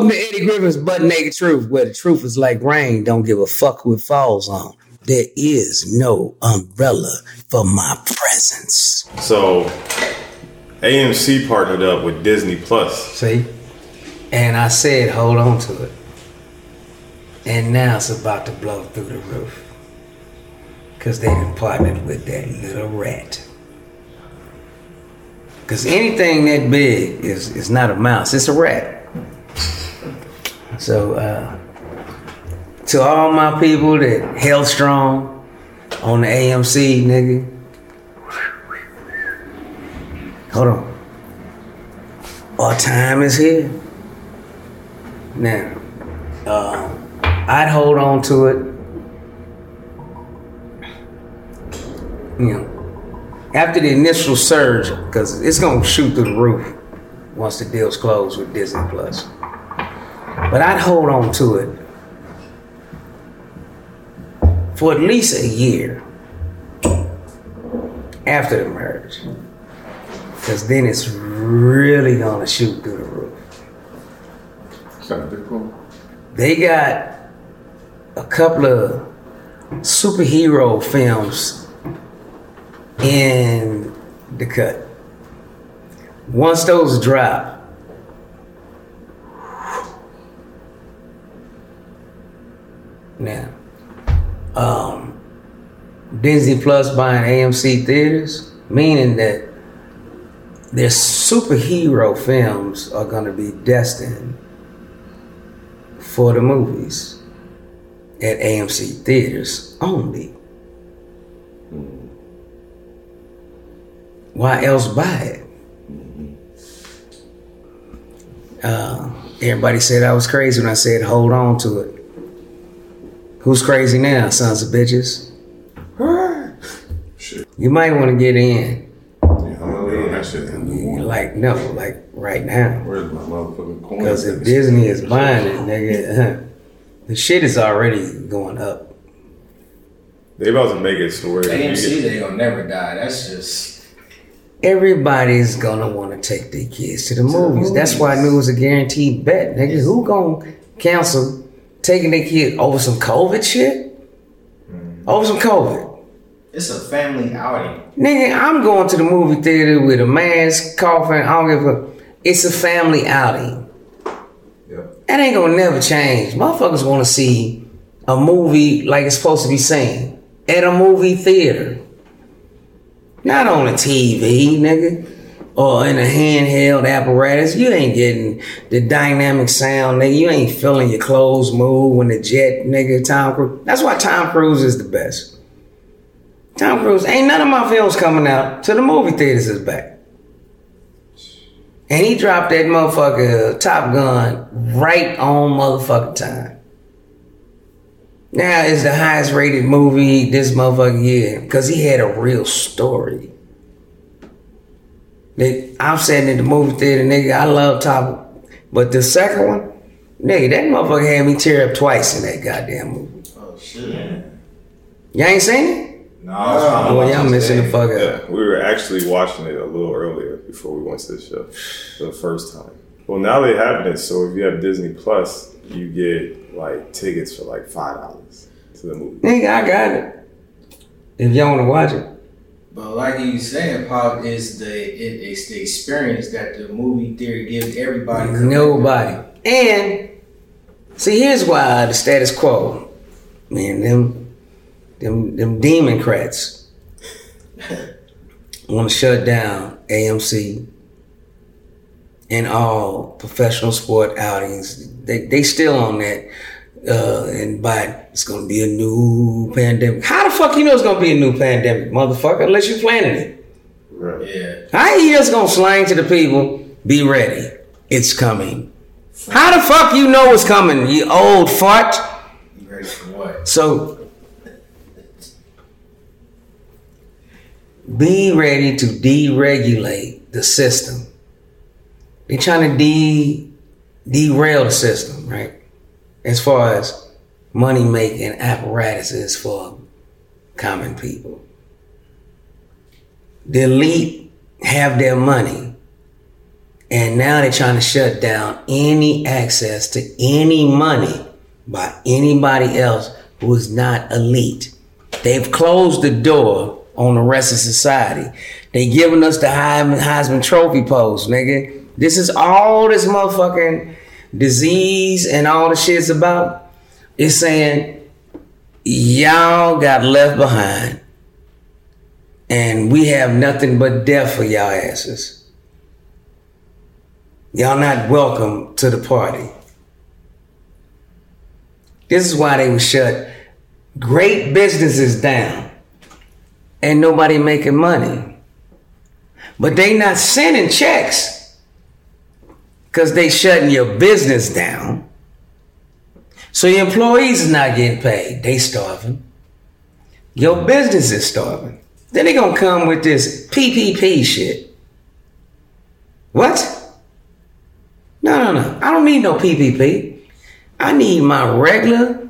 Welcome to Eddie Griffin's Butt Naked Truth, where the truth is like rain. Don't give a fuck who it falls on. There is no umbrella for my presence. So AMC partnered up with Disney Plus. See? And I said, hold on to it. And now it's about to blow through the roof. Because they done partnered with that little rat. Because anything that big is, is not a mouse, it's a rat. So, uh, to all my people that held strong on the AMC, nigga. Hold on. Our time is here. Now, uh, I'd hold on to it. You know, after the initial surge, because it's gonna shoot through the roof once the deal's closed with Disney Plus. But I'd hold on to it for at least a year after the merge. Because then it's really gonna shoot through the roof. Sounds cool. They got a couple of superhero films in the cut. Once those drop, now, um, Disney Plus buying AMC theaters, meaning that their superhero films are going to be destined for the movies at AMC theaters only. Why else buy it? Uh, everybody said I was crazy when I said hold on to it. Who's crazy now, sons of bitches? Shit. You might want to get in. Yeah, I'm gonna wait on that shit. Like, no, like right now. Where's my motherfucking coin? Because if Disney is buying it, nigga, uh-huh. the shit is already going up. They about to make it to where you AMC, get- they gonna never die. That's just Everybody's gonna want to take their kids to the movies. That's why I knew it was a guaranteed bet, nigga. Who gonna cancel taking their kid over some COVID shit? Mm-hmm. Over some COVID. it's a family outing. Nigga, I'm going to the movie theater with a mask, coughing. I don't give a. It's a family outing. Yeah. That ain't gonna never change. Motherfuckers want to see a movie like it's supposed to be seen at a movie theater, not on a TV, nigga, or in a handheld apparatus. You ain't getting the dynamic sound, nigga. You ain't feeling your clothes move when the jet, nigga. Tom Cruise. That's why Tom Cruise is the best. Tom Cruise ain't none of my films coming out till the movie theaters is back. And he dropped that motherfucker Top Gun right on motherfucking time. Now it's the highest rated movie this motherfucking year because he had a real story. Nigga, I'm sitting in the movie theater, nigga. I love Top, but the second one, nigga, that motherfucker had me tear up twice in that goddamn movie. Oh shit. Y'all ain't seen it? No, I was trying to Boy, y'all this missing the thing. fuck Yeah, up. we were actually watching it a little earlier before we went to the show for the first time. Well, now they have it, so if you have Disney Plus, you get like tickets for like five dollars to the movie. Nigga, I got it. If y'all want to watch it. But like you saying, Pop, is the it, it's the experience that the movie theater gives everybody. Nobody. And see, here's why the status quo, man, them, them, them Democrats want to shut down AMC and all professional sport outings. They they still on that. Uh, and but it's gonna be a new pandemic. How the fuck you know it's gonna be a new pandemic, motherfucker? Unless you planning it. Right. Yeah. How you just gonna slang to the people, be ready, it's coming. How the fuck you know it's coming, you old fart? You ready for what? So be ready to deregulate the system. They're trying to de derail the system, right? As far as money making apparatuses for common people. The elite have their money And now they're trying to shut down any access to any money by anybody else who is not elite. They've closed the door on the rest of society. They giving us the Heisman, Heisman Trophy pose, nigga. This is all this motherfucking disease and all the shit's about. It's saying y'all got left behind and we have nothing but death for y'all asses. Y'all not welcome to the party. This is why they would shut great businesses down and nobody making money. But they not sending checks because they shutting your business down. So your employees is not getting paid. They starving. Your business is starving. Then they gonna come with this PPP shit. What? No, no, no. I don't need no PPP. I need my regular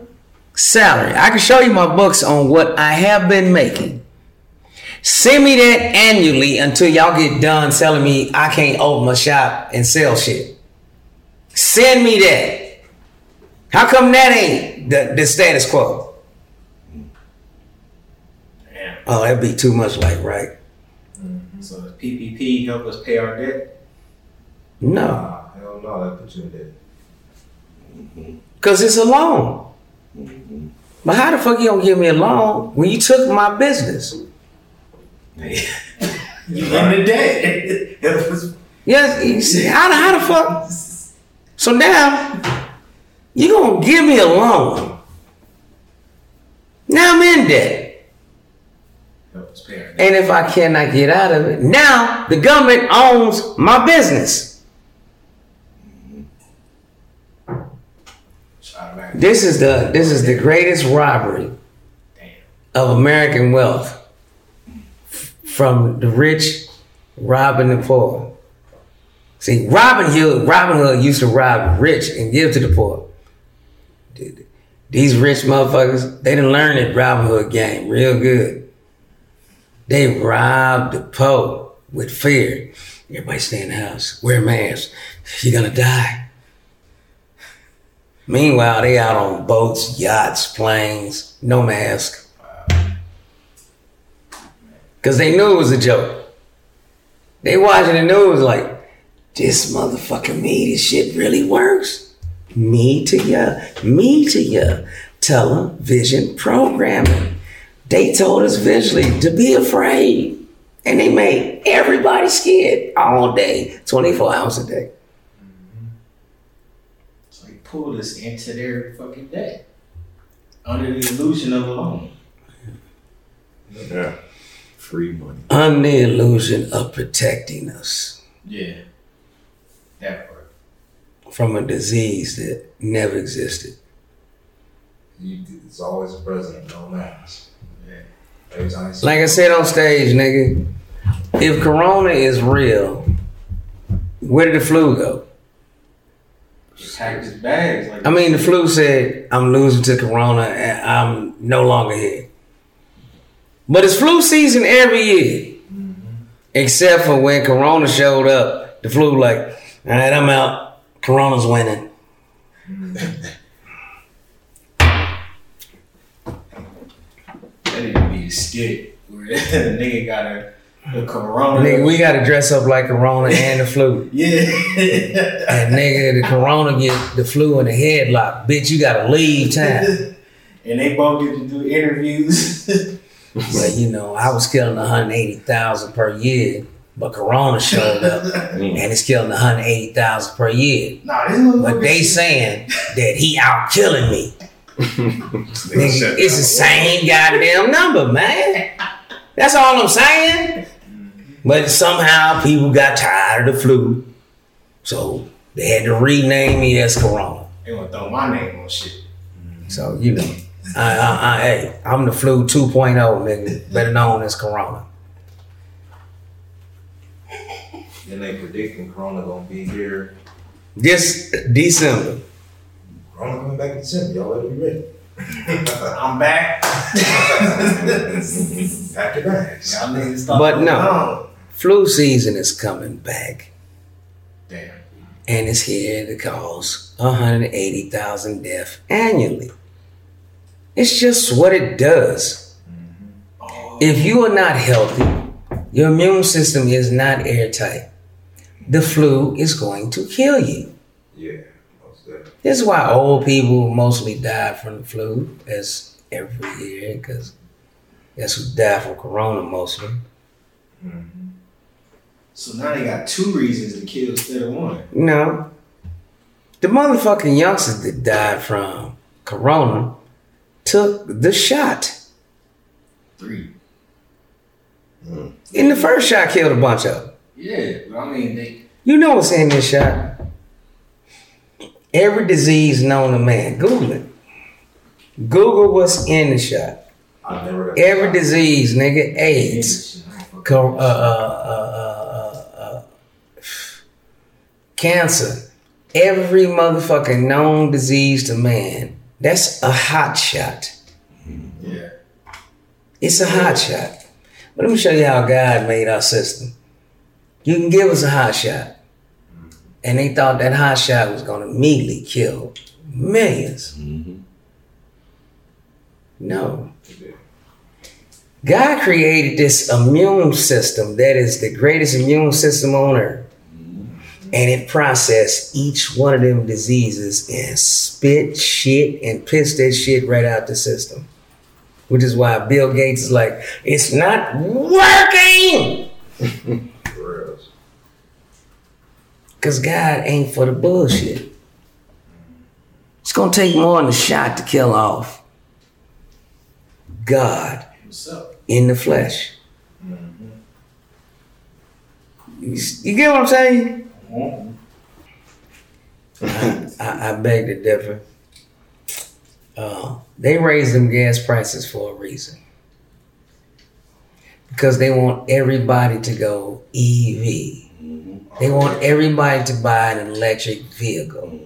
salary. I can show you my books on what I have been making. Send me that annually until y'all get done telling me I can't open my shop and sell shit. Send me that. How come that ain't the, the status quo? Damn. Oh, that'd be too much like, right? Mm-hmm. So does PPP help us pay our debt? No. Nah, hell no, that put you in debt. Mm-hmm. Because it's a loan. Mm-hmm. But how the fuck you gonna give me a loan when you took my business? You in the debt. Help us- Yes, you see, how the, how the fuck? So now, you gonna give me a loan. Now I'm in debt. help us pay our debt. And if I cannot get out of it, now the government owns my business. This is the this is the greatest robbery of American wealth from the rich robbing the poor. See, Robin Hood, Robin Hood used to rob rich and give to the poor. These rich motherfuckers, they didn't learn that Robin Hood game real good. They robbed the poor with fear. Everybody stay in the house, wear a mask. You're gonna die. Meanwhile, they out on boats, yachts, planes, no mask. Cause they knew it was a joke. They watching the news like, this motherfucking me, this shit really works. Me to ya, me to ya. Television programming. They told us visually to be afraid. And they made everybody scared all day, 24 hours a day. So they pulled us into their fucking day Under the illusion of a loan. Yeah. Free money. Under the illusion of protecting us Yeah. That part. from a disease that never existed. You, it's always a president, no matters. Yeah. Every time you see Like I said on stage, nigga, if Corona is real, where did the flu go? Packed his bags like I mean, the flu said, I'm losing to Corona and I'm no longer here. But it's flu season every year. Except for when Corona showed up, the flu like, all right, I'm out. Corona's winning. that to be a skit where the nigga got a, a corona. Nigga, we gotta dress up like Corona and the flu. yeah. And nigga, the Corona get the flu in the headlock. Bitch, you gotta leave town. and they both get to do interviews. But you know, I was killing 180,000 per year, but Corona showed up and it's killing 180,000 per year. nah. But they saying that he out killing me. Nigga, it's the same goddamn number, man. That's all I'm saying. But somehow people got tired of the flu, so they had to rename me as Corona. They gonna throw my name on shit. So you know, I, I, I, hey, I'm the flu 2.0, nigga, better known as Corona. Then they predicting Corona gonna be here. This December. Corona coming back in December. Y'all better be ready. I'm back. back your bags. Y'all niggas thought But I was no. gone. Flu season is coming back. Damn. and it's here to cause 180,000 deaths annually. It's just what it does. Mm-hmm. If you are not healthy, your immune system is not airtight. The flu is going to kill you. Yeah. This is why old people mostly die from the flu, as every year, because that's who die from corona mostly. Mm-hmm. So now they got two reasons to kill instead of one. No. The motherfucking youngsters that died from corona took the shot. Three. In the first shot killed a bunch of them. Yeah, but I mean they. You know what's in this shot? Every disease known to man. Google it. Google what's in the shot. Every shot. disease, nigga, AIDS, co- uh, uh, uh, uh, uh, cancer, every motherfucking known disease to man. That's a hot shot. Yeah. It's a hot shot. But let me show you how God made our system. You can give us a hot shot. And they thought that hot shot was going to immediately kill 1000000s mm-hmm. No. God created this immune system that is the greatest immune system on earth. And it processed each one of them diseases and spit shit and pissed that shit right out the system. Which is why Bill Gates is like, it's not working! Because God ain't for the bullshit. It's gonna take more than a shot to kill off God in the flesh. You, you get what I'm saying? Mm-hmm. I, I beg to differ. Uh, they raise them gas prices for a reason. Because they want everybody to go EV. Mm-hmm. They want everybody to buy an electric vehicle.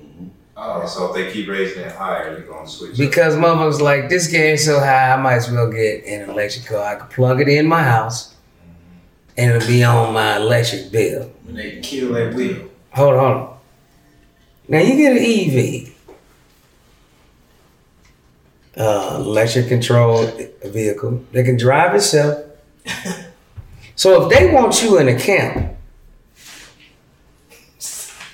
Oh, so if they keep raising it higher, you're gonna switch. Because motherfuckers like this gas is so high, I might as well get an electric car. I could plug it in my house, and it'll be on my electric bill. When they kill that wheel. Hold on. Now you get an EV, uh, electric controlled vehicle that can drive itself. so if they want you in a camp,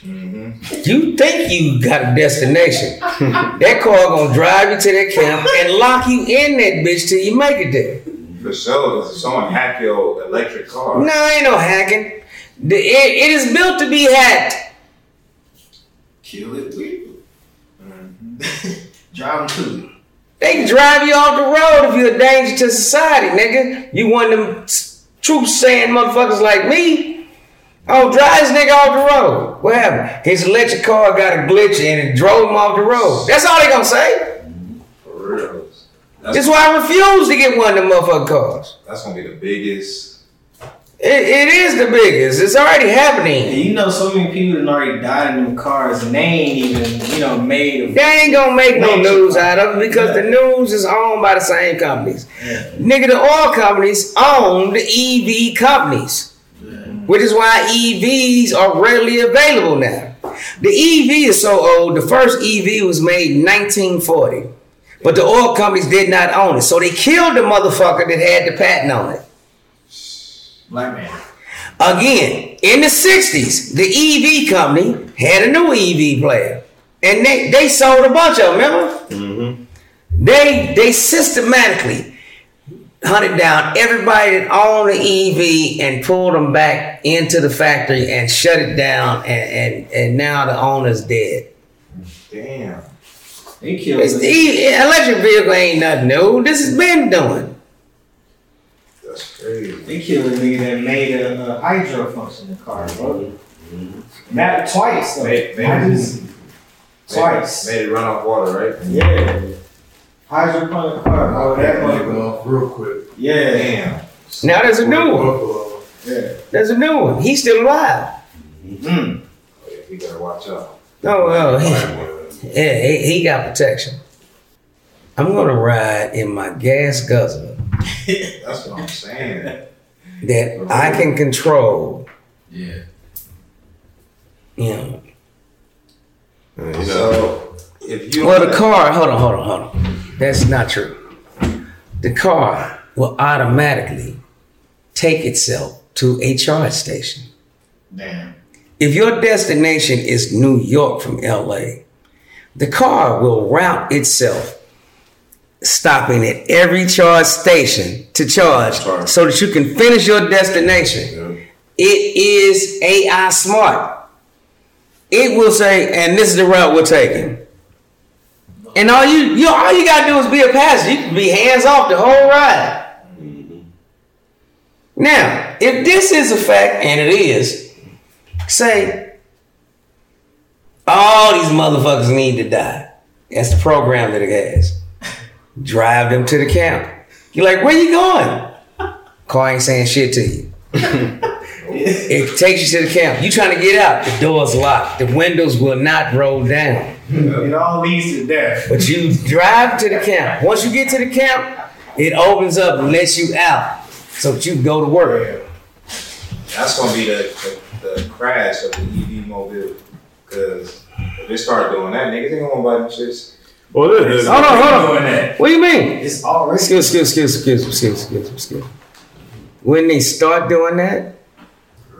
you think you got a destination. that car gonna drive you to that camp and lock you in that bitch till you make it there. For sure, someone hack your electric car, No, ain't no hacking. The, it, it is built to be hacked. Kill it wheel. Mm-hmm. Drive them to it. They can drive you off the road if you're a danger to society, nigga. You one of them truth saying motherfuckers like me. Oh, drive this nigga off the road. What happened? His electric car got a glitch and it drove him off the road. That's all they gonna say. Mm-hmm. for reals. That's, That's why I refuse to get one of them motherfucking cars. that's gonna be the biggest. It, it is the biggest. It's already And happening. you know, so many people that already died in them cars, and they ain't even, you know, made of. They ain't gonna make no news out of it because the news is owned by the same companies. Nigga, the oil companies own the EV companies, which is why EVs are readily available now. The EV is so old, the first EV was made in 1940, but the oil companies did not own it. So they killed the motherfucker that had the patent on it. Black man. Again, in the 60s, the EV company had a new EV player. And they, they sold a bunch of them, remember? Mm-hmm. They they systematically hunted down everybody that owned the EV and pulled them back into the factory and shut it down and, and, and now the owner's dead. Damn. They killed It's, the electric vehicle ain't nothing new. This has been doing. That's crazy. They killed a nigga that made a, a hydro functioning car, bro. Not twice, though. Made- made- I just twice. Made, made it run off water, right? Yeah. Hydroponic car. Oh, that Nigga motherfucker. off real quick. Yeah. Damn. Now there's a new one. Yeah. There's a new one. He's still alive. Mm. Oh, yeah, you better watch out. Oh well, he, yeah, he, he got protection. I'm gonna ride in my gas guzzler That's what I'm saying. that I can control. Yeah. You know. You know, So if you Well, the car. Hold on, hold on, hold on. That's not true. The car will automatically take itself to a charge station. Damn. If your destination is New York from LA, the car will route itself, stopping at every charge station to charge Charge. so that you can finish your destination. yeah. It is AI smart. It will say, and this is the route we're taking. And all you, you all you gotta do is be a passenger. You can be hands off the whole ride. Mm-hmm. Now, if this is a fact, and it is, say, all these motherfuckers need to die. That's the program that it has. Drive them to the camp. You're like, where you going? Car ain't saying shit to you. it takes you to the camp. You trying to get out. The door's locked. The windows will not roll down. It all leads to death. But you drive to the camp. Once you get to the camp, it opens up and lets you out so that you can go to work. That's gonna be the, the, the crash of the EV mobile. Cause if they start doing that, niggas ain't gonna buy them shits. Oh, well, it is. Hold on, hold on. Doing that. What do you mean? It's already. Excuse, excuse, excuse, excuse, excuse, excuse, excuse. When they start doing that,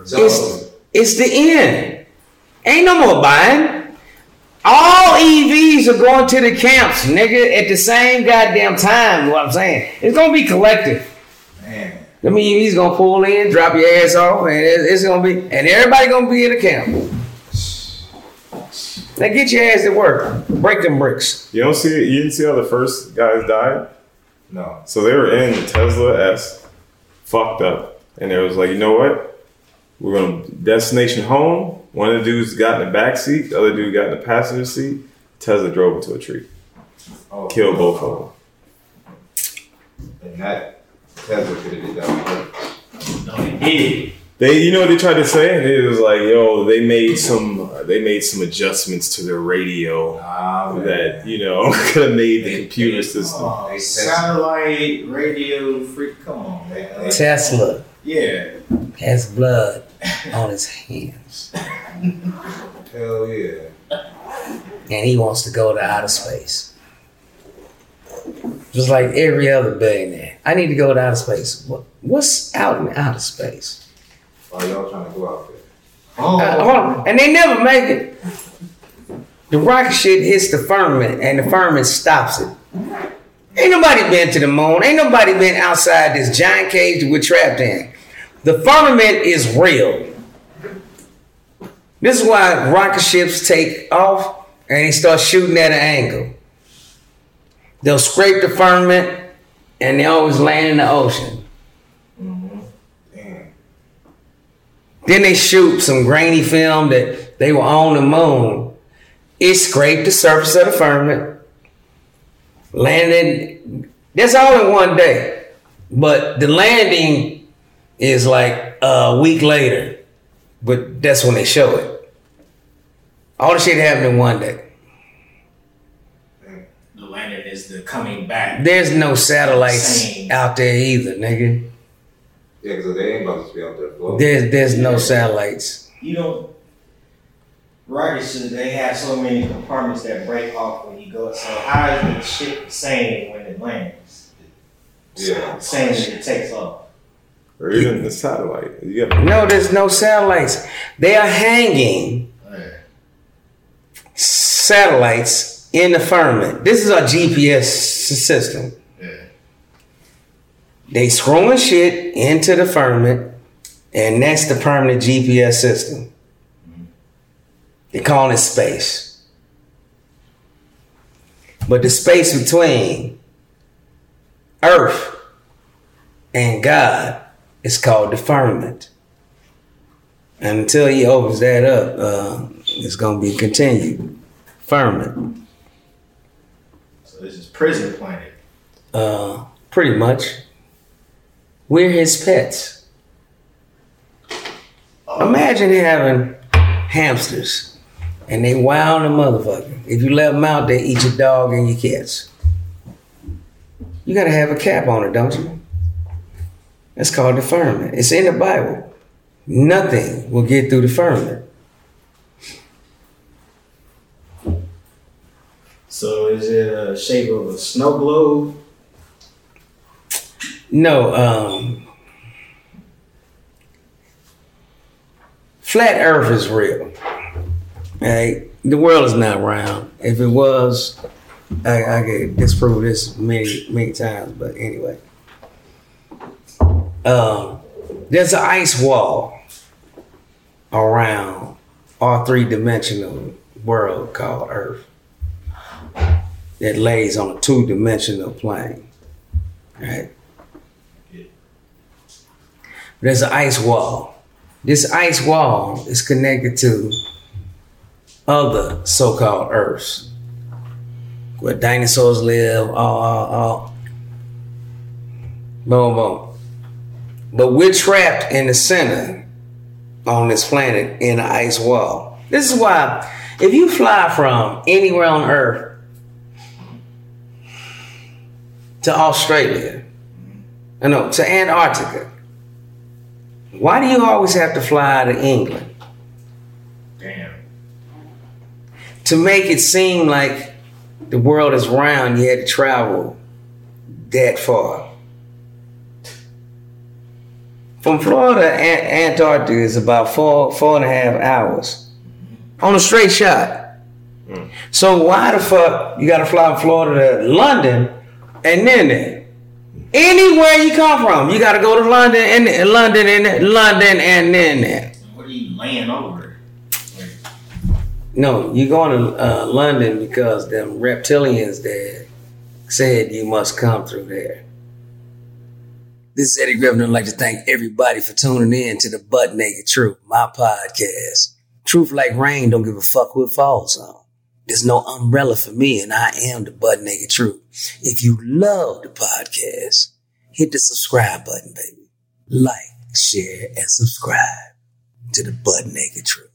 So it's it's the end. Ain't no more buying. All EVs are going to the camps, nigga, at the same goddamn time. What I'm saying, it's gonna be collective. man, Them EVs gonna pull in, drop your ass off, and it- it's gonna be, and everybody gonna be in the camp. Now get your ass to work. Break them bricks. You don't see. You didn't see how the first guys died. no. So they were in the Tesla S, fucked up, and it was like, you know what? We're gonna destination home. One of the dudes got in the back seat. The other dude got in the passenger seat. Tesla drove into a tree, Oh, killed both of them. And that Tesla could have did that. No, it did. They, you know what they tried to say? It was like, yo, they made some, they made some adjustments to their radio man. that you know could have made the computer system. Oh, They satellite radio freak. Come on, man. Tesla Yeah. has blood on his hands, Hell yeah. and he wants to go to outer space. Just like every other billionaire, I need to go to outer space. What, what's out in outer space? Why y'all trying to go out there? Oh, Uh. And they never make it. The rocket shit hits the firmament and the firmament stops it. Ain't nobody been to the moon. Ain't nobody been outside this giant cage that we're trapped in. The firmament is real. This is why rocket ships take off and they start shooting at an angle. They'll scrape the firmament and they always land in the ocean. Damn. Then they shoot some grainy film that they were on the moon. It scraped the surface of the firmament, landed. That's all in one day, but the landing is like a week later. But that's when they show it. All the shit happened in one day. the landing is the coming back. There's no satellites Same. out there either, nigga. Yeah, because they ain't about to be out there floating. There's there's no satellites. You know, rockets they have so many compartments that break off when you go. So how is the ship the same when it lands? Yeah. Same as it takes off. Or even the satellite. You got No, there's no satellites. They are hanging satellites in the firmament. This is our GPS system. They screwing shit into the firmament, and that's the permanent GPS system. They call it space. But the space between Earth and God is called the firmament. And until he opens that up, uh, it's gonna be continued. Firmament. So this is prison planet. Uh, pretty much. We're his pets. Imagine having hamsters and they wild a motherfucker. If you let them out, they eat your dog and your cats. You gotta have a cap on it, don't you? That's called the firmament. It's in the Bible. Nothing will get through the firmament. So is it a shape of a snow globe? No, um, flat Earth is real. Right? The world is not round. If it was, I, I could disprove this many, many times. But anyway, um, there's an ice wall around our three-dimensional world called Earth that lays on a two-dimensional plane. Right? There's an ice wall. This ice wall is connected to other so-called Earths, where dinosaurs live. All, all, all. Boom, boom. But we're trapped in the center on this planet in an ice wall. This is why, if you fly from anywhere on Earth to Australia, I know to Antarctica, why do you always have to fly to England? Damn. To make it seem like the world is round, you had to travel that far. From Florida to Antarctica is about four four and a half hours on a straight shot. Hmm. So why the fuck you gotta fly from Florida to London and then there? Anywhere you come from, you gotta go to London and London and then- London and then. What are you laying over? No, you're going to uh, London because them reptilians there said you must come through there. This is Eddie Griffin. I'd like to thank everybody for tuning in to the Butt Naked Truth, my podcast. Truth like rain, don't give a fuck who it falls on. There's no umbrella for me, and I am the butt naked truth. If you love the podcast, hit the subscribe button, baby. Like, share, and subscribe to the butt naked truth.